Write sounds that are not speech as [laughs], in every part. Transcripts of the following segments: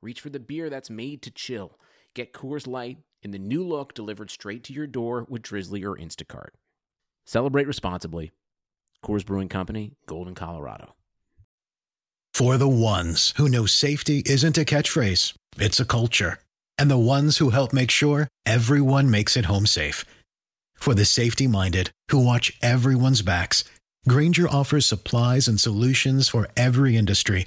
Reach for the beer that's made to chill. Get Coors Light in the new look delivered straight to your door with Drizly or Instacart. Celebrate responsibly. Coors Brewing Company, Golden, Colorado. For the ones who know safety isn't a catchphrase, it's a culture. And the ones who help make sure everyone makes it home safe. For the safety minded who watch everyone's backs, Grainger offers supplies and solutions for every industry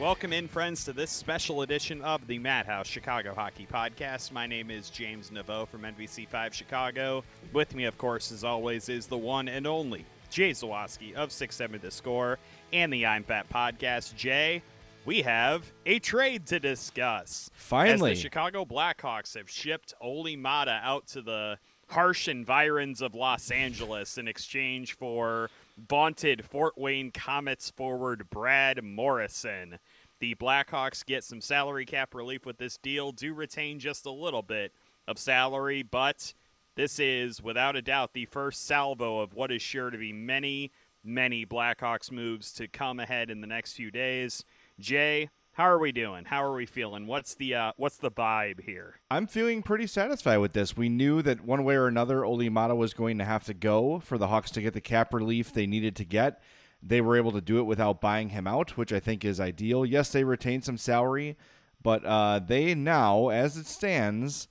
Welcome in, friends, to this special edition of the Madhouse Chicago Hockey Podcast. My name is James Neveau from NBC5 Chicago. With me, of course, as always, is the one and only Jay Zawaski of 670 The Score and the I'm Fat Podcast. Jay, we have a trade to discuss. Finally. As the Chicago Blackhawks have shipped Olli Maatta out to the harsh environs of Los Angeles in exchange for vaunted Fort Wayne Comets forward Brad Morrison. The Blackhawks get some salary cap relief with this deal, do retain just a little bit of salary, but this is without a doubt the first salvo of what is sure to be many, many Blackhawks moves to come ahead in the next few days. Jay, how are we doing? How are we feeling? What's the uh, what's the vibe here? I'm feeling pretty satisfied with this. We knew that one way or another, Olli Maatta was going to have to go for the Hawks to get the cap relief they needed to get. They were able to do it without buying him out, which I think is ideal. Yes, they retained some salary, but uh, they now, as it stands,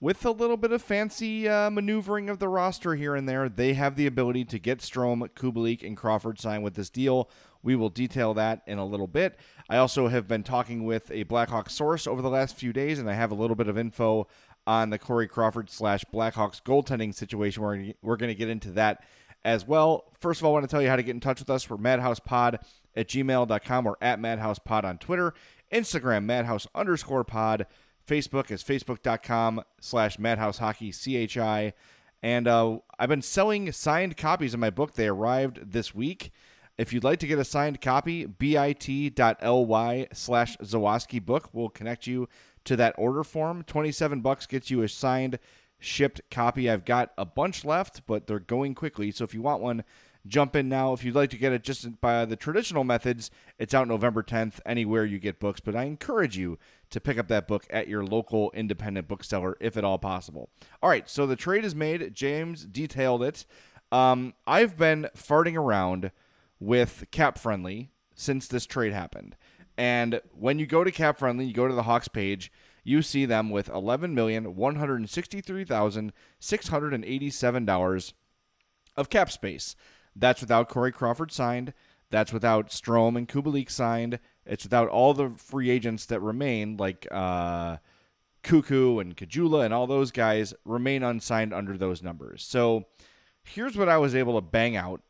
with a little bit of fancy uh, maneuvering of the roster here and there, they have the ability to get Strome, Kubalik, and Crawford signed with this deal. We will detail that in a little bit. I also have been talking with a Blackhawks source over the last few days, and I have a little bit of info on the Corey Crawford slash Blackhawks goaltending situation. We're, we're going to get into that as well. First of all, I want to tell you how to get in touch with us. We're madhousepod at gmail.com or at madhousepod on Twitter. Instagram, madhouse underscore pod. Facebook is facebook.com slash madhousehockey, C-H-I. And uh, I've been selling signed copies of my book. They arrived this week. If you'd like to get a signed copy, bit.ly slash Zawaski book will connect you to that order form. 27 bucks gets you a signed shipped copy. I've got a bunch left, but they're going quickly. So if you want one, jump in now. If you'd like to get it just by the traditional methods, it's out November 10th anywhere you get books. But I encourage you to pick up that book at your local independent bookseller if at all possible. All right, so the trade is made. James detailed it. Um, I've been farting around with Cap Friendly since this trade happened. And when you go to Cap Friendly, you go to the Hawks page, you see them with eleven million one hundred sixty-three thousand six hundred and eighty-seven dollars of cap space. That's without Corey Crawford signed. That's without Strome and Kubalik signed. It's without all the free agents that remain, like uh, Koekkoek and Caggiula and all those guys remain unsigned under those numbers. So here's what I was able to bang out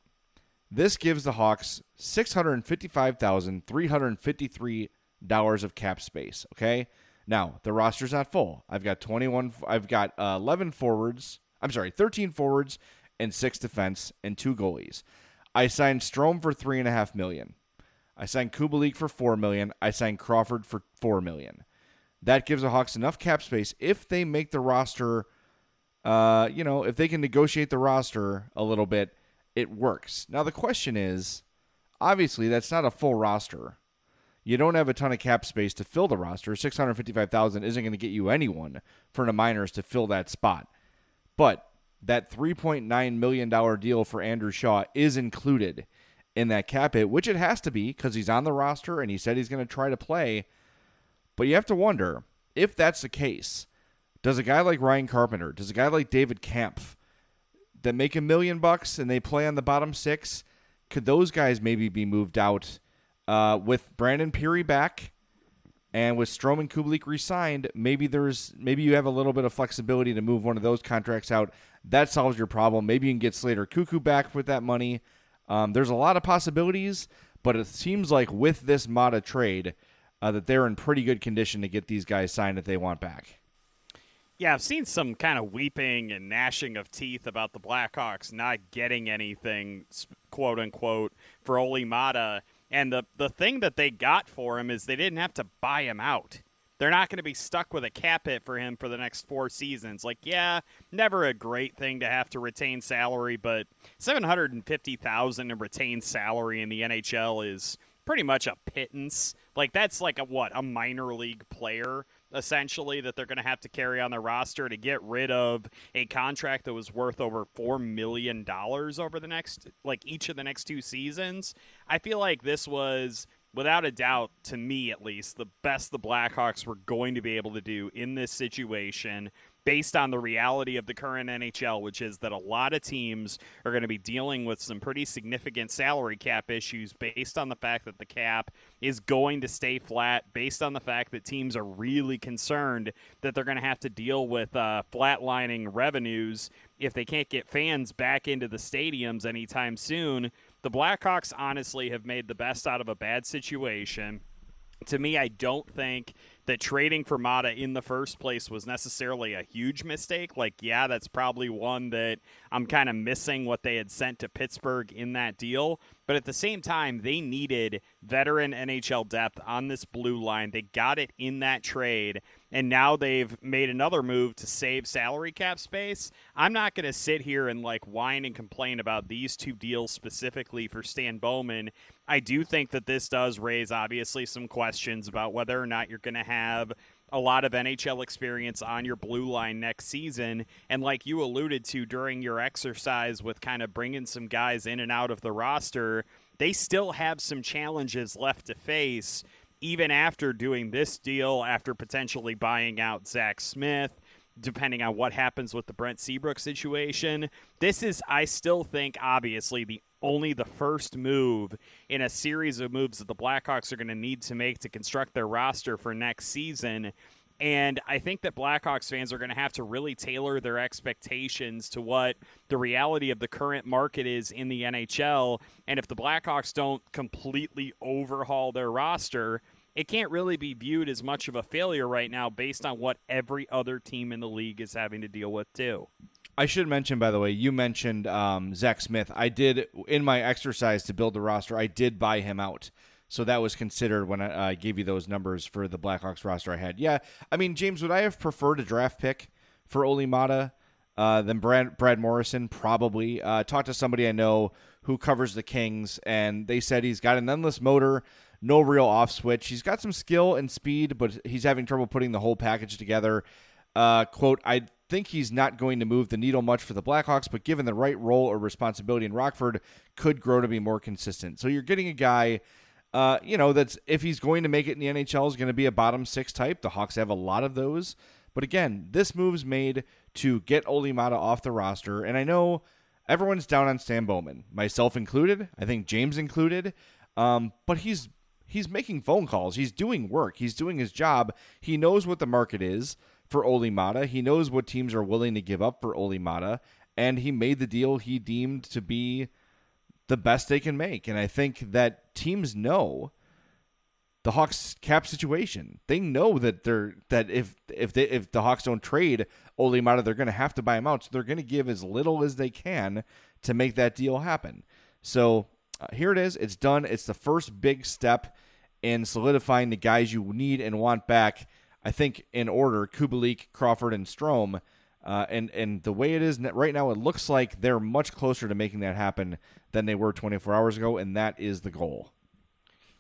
this gives the Hawks $655,353 of cap space, okay? Now, the roster's not full. I've got 21 I've got uh, 11 forwards. I'm sorry, 13 forwards and six defense and two goalies. I signed Strome for three and a half million. I signed Kubalik for four million. I signed Crawford for four million. That gives the Hawks enough cap space if they make the roster. Uh, you know, if they can negotiate the roster a little bit, it works. Now the question is, obviously, that's not a full roster. You don't have a ton of cap space to fill the roster. Six hundred fifty-five thousand isn't going to get you anyone for the Miners to fill that spot. But that $3.9 million deal for Andrew Shaw is included in that cap hit, which it has to be because he's on the roster and he said he's going to try to play. But you have to wonder if that's the case, does a guy like Ryan Carpenter, does a guy like David Kampf that make a million bucks and they play on the bottom six, could those guys maybe be moved out uh, with Brandon Pirri back? And with Strome and Kubalik re-signed, maybe there's maybe you have a little bit of flexibility to move one of those contracts out. That solves your problem. Maybe you can get Slater Koekkoek back with that money. Um, there's a lot of possibilities, but it seems like with this Maatta trade, uh, that they're in pretty good condition to get these guys signed that they want back. Yeah, I've seen some kind of weeping and gnashing of teeth about the Blackhawks not getting anything, quote unquote, for Olli Maatta. And the the thing that they got for him is they didn't have to buy him out. They're not going to be stuck with a cap hit for him for the next four seasons. Like, yeah, never a great thing to have to retain salary, but seven hundred and fifty thousand in retained salary in the NHL is pretty much a pittance. Like that's like a what a minor league player essentially that they're going to have to carry on their roster to get rid of a contract that was worth over 4 million dollars over the next like each of the next two seasons. I feel like this was without a doubt to me at least the best the Blackhawks were going to be able to do in this situation based on the reality of the current NHL, which is that a lot of teams are going to be dealing with some pretty significant salary cap issues based on the fact that the cap is going to stay flat, based on the fact that teams are really concerned that they're going to have to deal with uh, flatlining revenues if they can't get fans back into the stadiums anytime soon. The Blackhawks honestly have made the best out of a bad situation. To me, I don't think that trading for Maatta in the first place was necessarily a huge mistake. Like, yeah, that's probably one that I'm kind of missing what they had sent to Pittsburgh in that deal. But at the same time, they needed veteran NHL depth on this blue line. They got it in that trade, and now they've made another move to save salary cap space. I'm not going to sit here and like whine and complain about these two deals specifically for Stan Bowman. I do think that this does raise obviously some questions about whether or not you're going to have a lot of NHL experience on your blue line next season. And like you alluded to during your exercise with kind of bringing some guys in and out of the roster, they still have some challenges left to face, even after doing this deal, after potentially buying out Zach Smith. Depending on what happens with the Brent Seabrook situation, this is, I still think, obviously, the only the first move in a series of moves that the Blackhawks are going to need to make to construct their roster for next season. And I think that Blackhawks fans are going to have to really tailor their expectations to what the reality of the current market is in the NHL. And if the Blackhawks don't completely overhaul their roster, it can't really be viewed as much of a failure right now based on what every other team in the league is having to deal with, too. I should mention, by the way, you mentioned um, Zach Smith. I did in my exercise to build the roster. I did buy him out, so that was considered when I uh, gave you those numbers for the Blackhawks roster I had. Yeah, I mean, James, would I have preferred a draft pick for Olli Maatta uh, than Brad Brad Morrison? Probably. Uh, talked to somebody I know who covers the Kings, and they said he's got an endless motor. No real off switch. He's got some skill and speed, but he's having trouble putting the whole package together. Uh, quote, I think he's not going to move the needle much for the Blackhawks, but given the right role or responsibility in Rockford, could grow to be more consistent. So you're getting a guy, uh, you know, that's if he's going to make it in the NHL, is going to be a bottom six type. The Hawks have a lot of those. But again, this move's made to get Olli Maatta off the roster. And I know everyone's down on Stan Bowman, myself included. I think James included. Um, but he's he's making phone calls. He's doing work. He's doing his job. He knows what the market is for Olli Maatta. He knows what teams are willing to give up for Olli Maatta, and he made the deal he deemed to be the best they can make. And I think that teams know the Hawks cap situation. They know that they're that if if they if the Hawks don't trade Olli Maatta, they're going to have to buy him out. So they're going to give as little as they can to make that deal happen. So uh, here it is. It's done. It's the first big step in solidifying the guys you need and want back. I think in order: Kubalik, Crawford, and Strome. Uh, and and the way it is right now, it looks like they're much closer to making that happen than they were 24 hours ago, and that is the goal.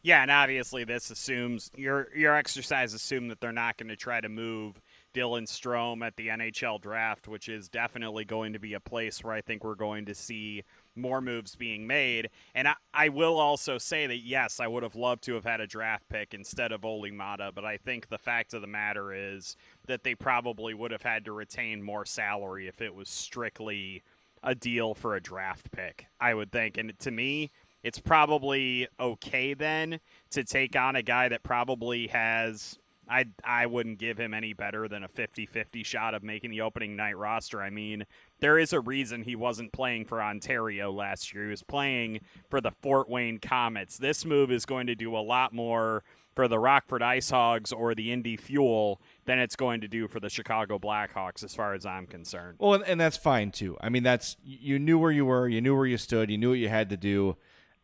Yeah, and obviously this assumes your your exercise assume that they're not going to try to move Dylan Strome at the NHL draft, which is definitely going to be a place where I think we're going to see more moves being made. And I, I will also say that yes, I would have loved to have had a draft pick instead of Olli Maatta, but I think the fact of the matter is that they probably would have had to retain more salary if it was strictly a deal for a draft pick. I would think, and to me it's probably okay then to take on a guy that probably has I I wouldn't give him any better than a 50-50 shot of making the opening night roster. I mean, there is a reason he wasn't playing for Ontario last year. He was playing for the Fort Wayne Comets. This move is going to do a lot more for the Rockford Ice Hogs or the Indy Fuel than it's going to do for the Chicago Blackhawks, as far as I'm concerned. Well, and, that's fine too. I mean, that's you knew where you were, you knew where you stood, you knew what you had to do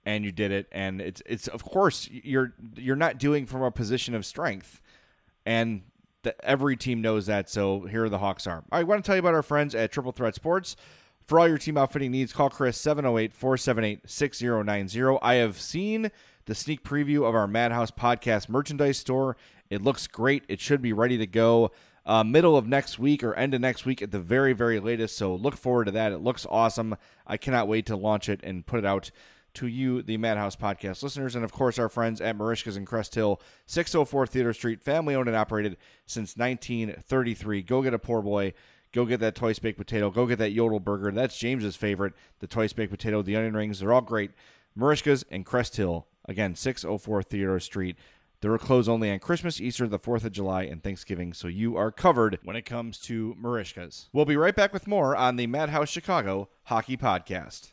and you did it and it's it's of course you're you're not doing from a position of strength and the, every team knows that so here are the hawks are. I want to tell you about our friends at triple threat sports. For all your team outfitting needs call chris 708-478-6090 i have seen the sneak preview of our madhouse podcast merchandise store. It looks great. It should be ready to go uh, middle of next week or end of next week at the very very latest so look forward to that. It looks awesome. I cannot wait to launch it and put it out to you, the Madhouse podcast listeners, and of course our friends at Merichka's in Crest Hill, 604 Theater Street, family owned and operated since 1933. Go get a poor boy. Go get that twice baked potato. Go get that yodel burger. That's James's favorite. The twice baked potato, the onion rings. They're all great. Merichka's in Crest Hill. Again, 604 Theater Street. They're closed only on Christmas, Easter, the 4th of July, and Thanksgiving, so you are covered when it comes to Merichka's. We'll be right back with more on the Madhouse Chicago Hockey Podcast.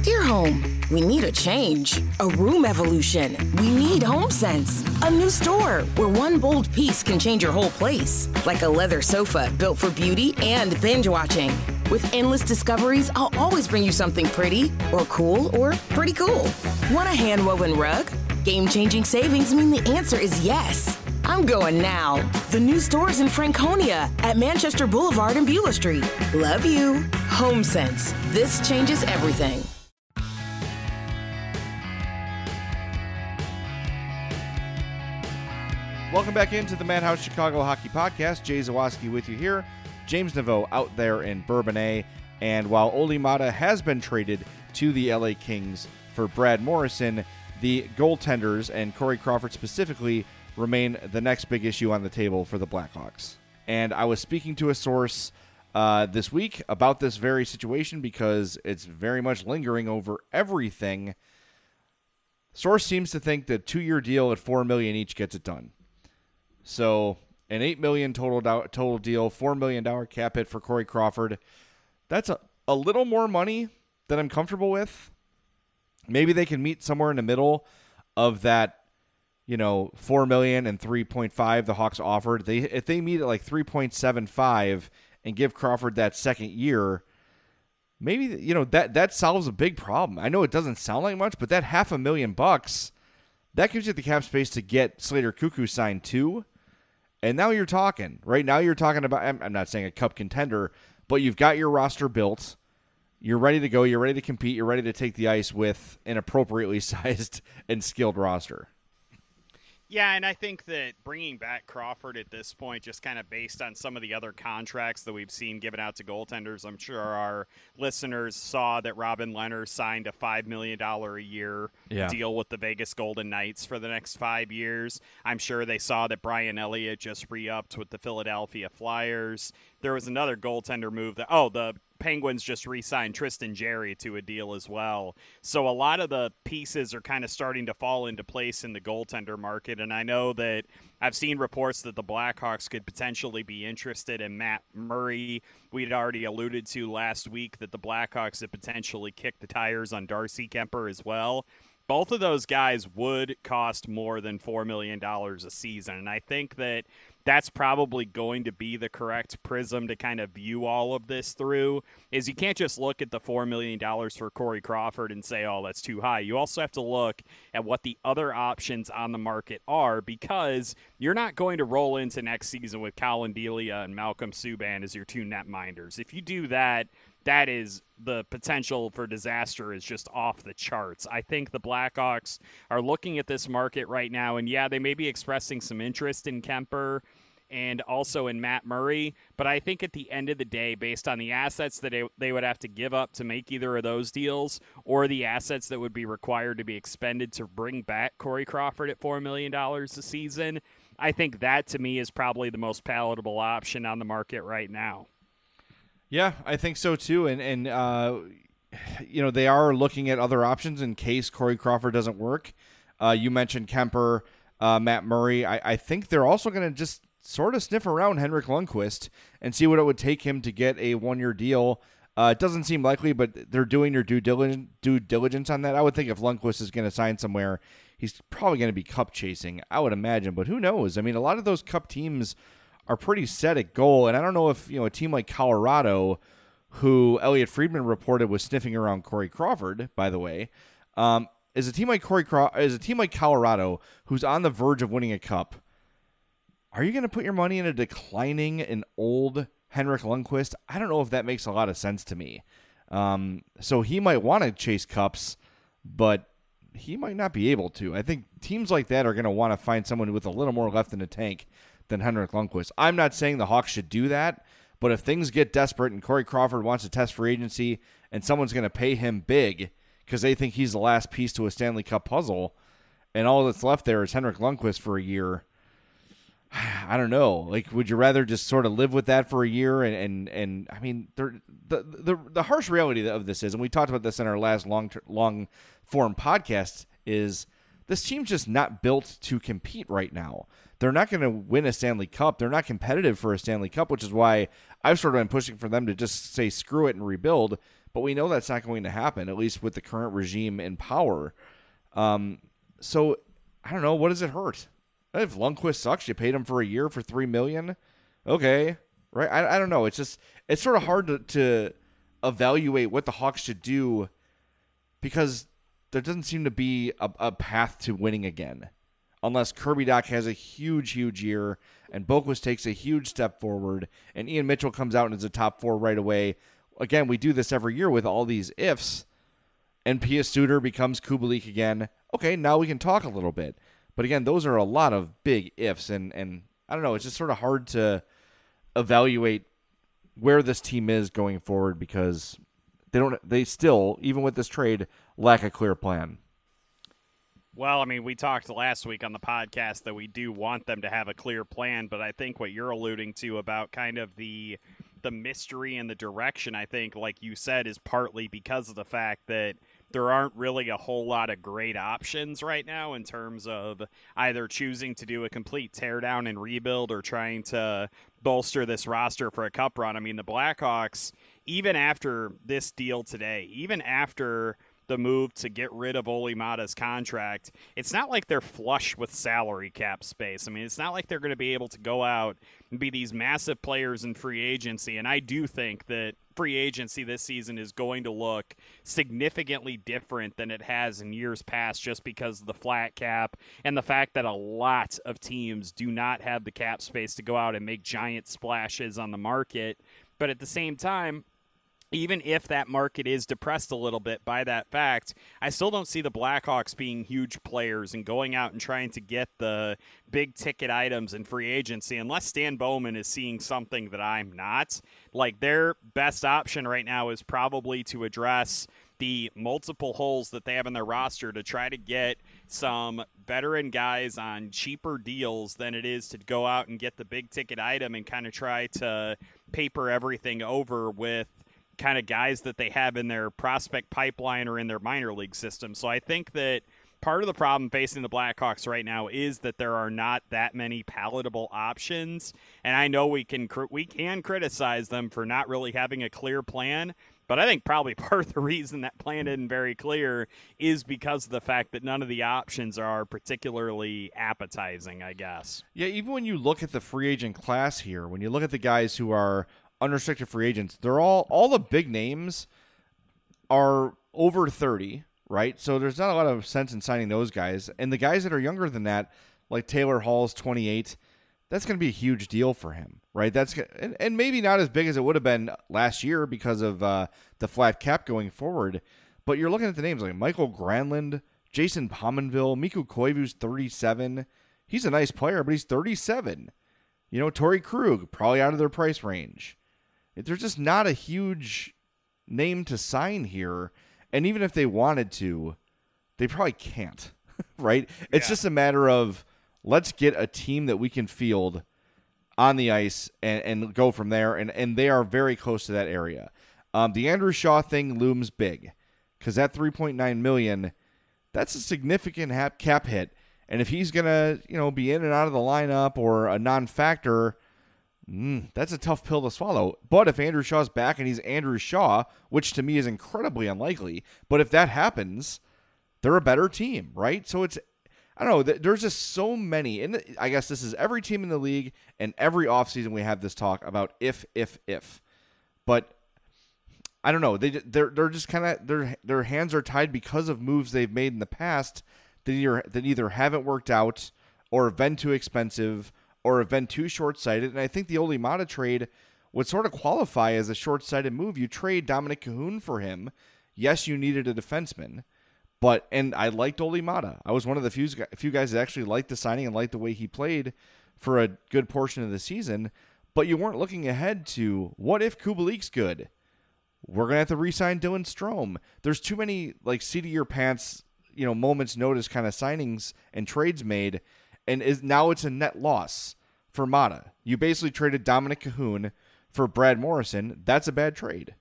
Dear home, we need a change. A room evolution. We need HomeSense. A new store where one bold piece can change your whole place. Like a leather sofa built for beauty and binge watching. With endless discoveries, I'll always bring you something pretty, or cool, or pretty cool. Want a hand woven rug? Game changing savings mean the answer is yes. I'm going now. The new stores in Franconia at Manchester Boulevard and Beulah Street. Love you. HomeSense. This changes everything. Welcome back into the Madhouse Chicago Hockey Podcast. Jay Zawaski with you here. James Neveau out there in Bourbonnais. And while Olli Maatta has been traded to the LA Kings for Brad Morrison, the goaltenders and Corey Crawford specifically remain the next big issue on the table for the Blackhawks. And I was speaking to a source uh, this week about this very situation because it's very much lingering over everything. Source seems to think that two-year deal at four million each gets it done. So an eight million total do- total deal, four million dollar cap hit for Corey Crawford. That's a, a little more money than I'm comfortable with. Maybe they can meet somewhere in the middle of that, you know, four million and three point five the Hawks offered. They if they meet at like three point seven five and give Crawford that second year, maybe you know that that solves a big problem. I know it doesn't sound like much, but that half a million bucks that gives you the cap space to get Slater Koekkoek signed too. And now you're talking. Right now you're talking about I'm not saying a cup contender, but you've got your roster built. You're ready to go. You're ready to compete. You're ready to take the ice with an appropriately [laughs] sized and skilled roster. Yeah, and I think that bringing back Crawford at this point, just kind of based on some of the other contracts that we've seen given out to goaltenders, I'm sure our listeners saw that Robin Lehner signed a $5 million a year Yeah. deal with the Vegas Golden Knights for the next five years. I'm sure they saw that Brian Elliott just re upped with the Philadelphia Flyers. There was another goaltender move that, oh, the Penguins just re signed Tristan Jarry to a deal as well. So a lot of the pieces are kind of starting to fall into place in the goaltender market. And I know that I've seen reports that the Blackhawks could potentially be interested in Matt Murray. We had already alluded to last week that the Blackhawks had potentially kicked the tires on Darcy Kuemper as well. Both of those guys would cost more than $4 million a season. And I think that that's probably going to be the correct prism to kind of view all of this through is you can't just look at the $4 million for Corey Crawford and say, oh, that's too high. You also have to look at what the other options on the market are because you're not going to roll into next season with Collin Delia and Malcolm Subban as your two net minders. If you do that, that is the potential for disaster is just off the charts. I think the Blackhawks are looking at this market right now, and yeah, they may be expressing some interest in Kuemper and also in Matt Murray. But I think at the end of the day, based on the assets that they, would have to give up to make either of those deals or the assets that would be required to be expended to bring back Corey Crawford at $4 million a season, I think that to me is probably the most palatable option on the market right now. Yeah, I think so too. And and uh, [sighs] you know they are looking at other options in case Corey Crawford doesn't work. Uh, you mentioned Kuemper, uh, Matt Murray. I, I think they're also going to just sort of sniff around Henrik Lundqvist and see what it would take him to get a one year deal. Uh, it doesn't seem likely, but they're doing their due diligence, due diligence on that. I would think if Lundqvist is going to sign somewhere, he's probably going to be cup chasing. I would imagine, but who knows? I mean, a lot of those cup teams are pretty set at goal, and I don't know if you know a team like Colorado, who Elliotte Friedman reported was sniffing around Corey Crawford. By the way, um, is a team like Corey Craw- is a team like Colorado who's on the verge of winning a cup. Are you going to put your money in a declining and old Henrik Lundqvist? I don't know if that makes a lot of sense to me. Um, so he might want to chase cups, but he might not be able to. I think teams like that are going to want to find someone with a little more left in the tank than Henrik Lundqvist. I'm not saying the Hawks should do that, but if things get desperate and Corey Crawford wants to test for agency and someone's going to pay him big because they think he's the last piece to a Stanley Cup puzzle, and all that's left there is Henrik Lundqvist for a year. [sighs] I don't know. Like, would you rather just sort of live with that for a year? And and, and I mean, the, the the harsh reality of this is, and we talked about this in our last long long form podcast, is this team's just not built to compete right now. They're not going to win a Stanley Cup. They're not competitive for a Stanley Cup, which is why I've sort of been pushing for them to just say screw it and rebuild. But we know that's not going to happen, at least with the current regime in power. Um, so I don't know. What does it hurt? If Lundqvist sucks, you paid him for a year for three million. Okay, right? I, I don't know. It's just it's sort of hard to, to evaluate what the Hawks should do because there doesn't seem to be a, a path to winning again, unless Kirby Dach has a huge, huge year and Boqvist takes a huge step forward and Ian Mitchell comes out and is a top four right away. Again, we do this every year with all these ifs, and Pius Suter becomes Kubalik again. Okay, now we can talk a little bit. But again, those are a lot of big ifs, and and I don't know. It's just sort of hard to evaluate where this team is going forward because they don't. They still, even with this trade, lack a clear plan. Well, I mean, we talked last week on the podcast that we do want them to have a clear plan, but I think what you're alluding to about kind of the the mystery and the direction, I think, like you said, is partly because of the fact that there aren't really a whole lot of great options right now in terms of either choosing to do a complete teardown and rebuild or trying to bolster this roster for a cup run. I mean, the Blackhawks, even after this deal today, even after the move to get rid of Olli Maatta's contract, it's not like they're flush with salary cap space. I mean, it's not like they're going to be able to go out and be these massive players in free agency. And I do think that free agency this season is going to look significantly different than it has in years past just because of the flat cap and the fact that a lot of teams do not have the cap space to go out and make giant splashes on the market. But at the same time, even if that market is depressed a little bit by that fact, I still don't see the Blackhawks being huge players and going out and trying to get the big ticket items in free agency unless Stan Bowman is seeing something that I'm not. Like their best option right now is probably to address the multiple holes that they have in their roster to try to get some veteran guys on cheaper deals than it is to go out and get the big ticket item and kind of try to paper everything over with kind of guys that they have in their prospect pipeline or in their minor league system. So I think that part of the problem facing the Blackhawks right now is that there are not that many palatable options. And I know we can we can criticize them for not really having a clear plan, but I think probably [laughs] part of the reason that plan isn't very clear is because of the fact that none of the options are particularly appetizing, I guess. Yeah, even when you look at the free agent class here, when you look at the guys who are unrestricted free agents, they're all all the big names are over 30, right? So there's not a lot of sense in signing those guys. And the guys that are younger than that, like Taylor Hall's 28, that's going to be a huge deal for him, right? That's and, and maybe not as big as it would have been last year because of uh, the flat cap going forward. But you're looking at the names like Mikael Granlund, Jason Pominville, Mikko Koivu's 37. He's a nice player, but he's 37. You know, Torey Krug, probably out of their price range there's just not a huge name to sign here. And even if they wanted to, they probably can't, [laughs] right? It's just a matter of let's get a team that we can field on the ice and, and go from there. And, and they are very close to that area. Um, the Andrew Shaw thing looms big because that 3.9 million, that's a significant cap hit. And if he's gonna, you know, be in and out of the lineup or a non-factor, Mm, that's a tough pill to swallow. But if Andrew Shaw's back and he's Andrew Shaw, which to me is incredibly unlikely, but if that happens, they're a better team, right? So it's, I don't know, there's just so many. And I guess this is every team in the league, and every offseason we have this talk about if, if, if. But I don't know. They they're they're just kind of their their hands are tied because of moves they've made in the past that either that either haven't worked out or have been too expensive or have been too short sighted. And I think the Olli Maatta trade would sort of qualify as a short sighted move. You trade Dominik Kahun for him. Yes, you needed a defenseman. But and I liked Olli Maatta. I was one of the few few guys that actually liked the signing and liked the way he played for a good portion of the season. But you weren't looking ahead to what if Kubalik's good? We're gonna have to re-sign Dylan Strome. There's too many like seat of your pants, you know, moments notice kind of signings and trades made and is now it's a net loss for Maatta. You basically traded Dominik Kahun for Brad Morrison. That's a bad trade.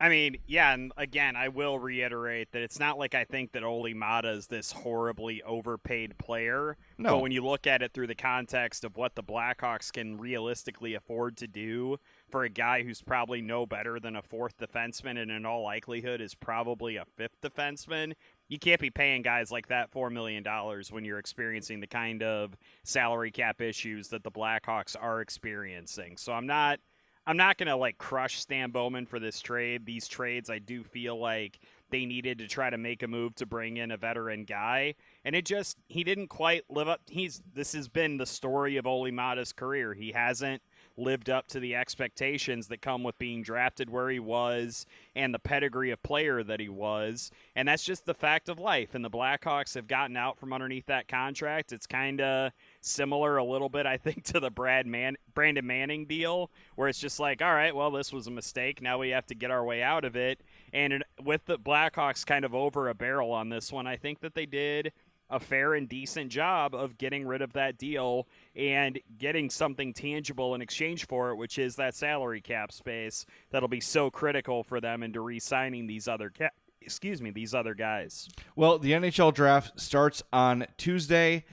I mean, yeah, and again, I will reiterate that it's not like I think that Olli Maatta is this horribly overpaid player. No. But when you look at it through the context of what the Blackhawks can realistically afford to do for a guy who's probably no better than a fourth defenseman and in all likelihood is probably a fifth defenseman, you can't be paying guys like that $4 million when you're experiencing the kind of salary cap issues that the Blackhawks are experiencing. So I'm not I'm not going to like crush Stan Bowman for this trade. These trades I do feel like they needed to try to make a move to bring in a veteran guy and it just he didn't quite live up he's this has been the story of Olli Maatta's career. He hasn't lived up to the expectations that come with being drafted where he was and the pedigree of player that he was. And that's just the fact of life. And the Blackhawks have gotten out from underneath that contract. It's kind of similar a little bit, I think, to the Brad Man- Brandon Manning deal, where it's just like, all right, well, this was a mistake. Now we have to get our way out of it. And with the Blackhawks kind of over a barrel on this one, I think that they did a fair and decent job of getting rid of that deal and getting something tangible in exchange for it, which is that salary cap space that'll be so critical for them into re-signing these other. Excuse me, these other guys. Well, the NHL draft starts on Tuesday,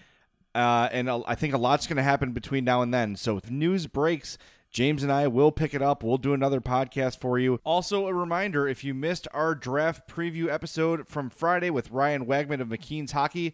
uh, and I think a lot's going to happen between now and then. So if news breaks, James and I will pick it up. We'll do another podcast for you. Also, a reminder if you missed our draft preview episode from Friday with Ryan Wagman of McKeen's Hockey,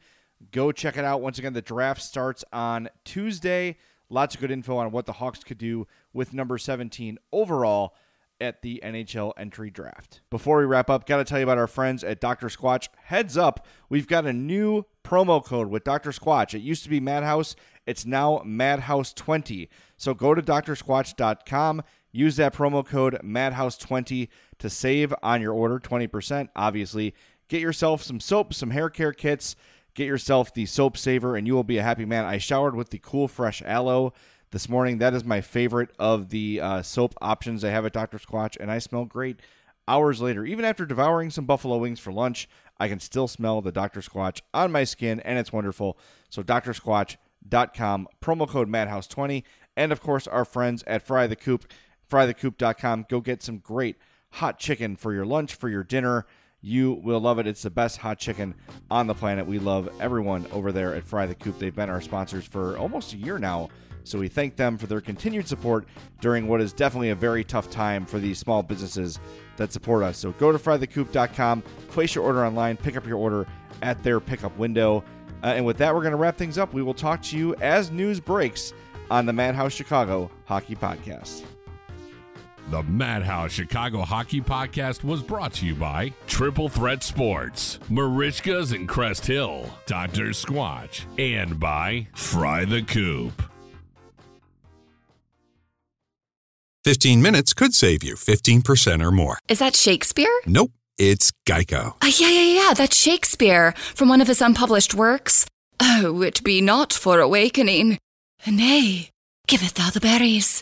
Go check it out. Once again, the draft starts on Tuesday. Lots of good info on what the Hawks could do with number 17 overall at the NHL entry draft. Before we wrap up, got to tell you about our friends at Dr. Squatch. Heads up, we've got a new promo code with Dr. Squatch. It used to be Madhouse, it's now Madhouse20. So go to drsquatch.com Use that promo code MADHOUSE20 to save on your order 20%. Obviously, get yourself some soap, some hair care kits, get yourself the soap saver, and you will be a happy man. I showered with the Cool Fresh Aloe this morning. That is my favorite of the uh, soap options I have at Dr. Squatch, and I smell great hours later. Even after devouring some buffalo wings for lunch, I can still smell the Dr. Squatch on my skin, and it's wonderful. So, drsquatch.com, promo code MADHOUSE20, and of course, our friends at Fry the Coop, frythecoop.com. Go get some great hot chicken for your lunch, for your dinner. You will love it. It's the best hot chicken on the planet. We love everyone over there at Fry the Coop. They've been our sponsors for almost a year now. So we thank them for their continued support during what is definitely a very tough time for these small businesses that support us. So go to frythecoop.com, place your order online, pick up your order at their pickup window. Uh, and with that, we're going to wrap things up. We will talk to you as news breaks on the Madhouse Chicago Hockey Podcast. The Madhouse Chicago Hockey Podcast was brought to you by Triple Threat Sports, Merichkas in Crest Hill, Dr. Squatch, and by Fry the Coop. 15 minutes could save you 15% or more. Is that Shakespeare? Nope, it's Geico. Uh, yeah, yeah, yeah, that's Shakespeare from one of his unpublished works. Oh, it be not for awakening. Nay, giveth thou the berries.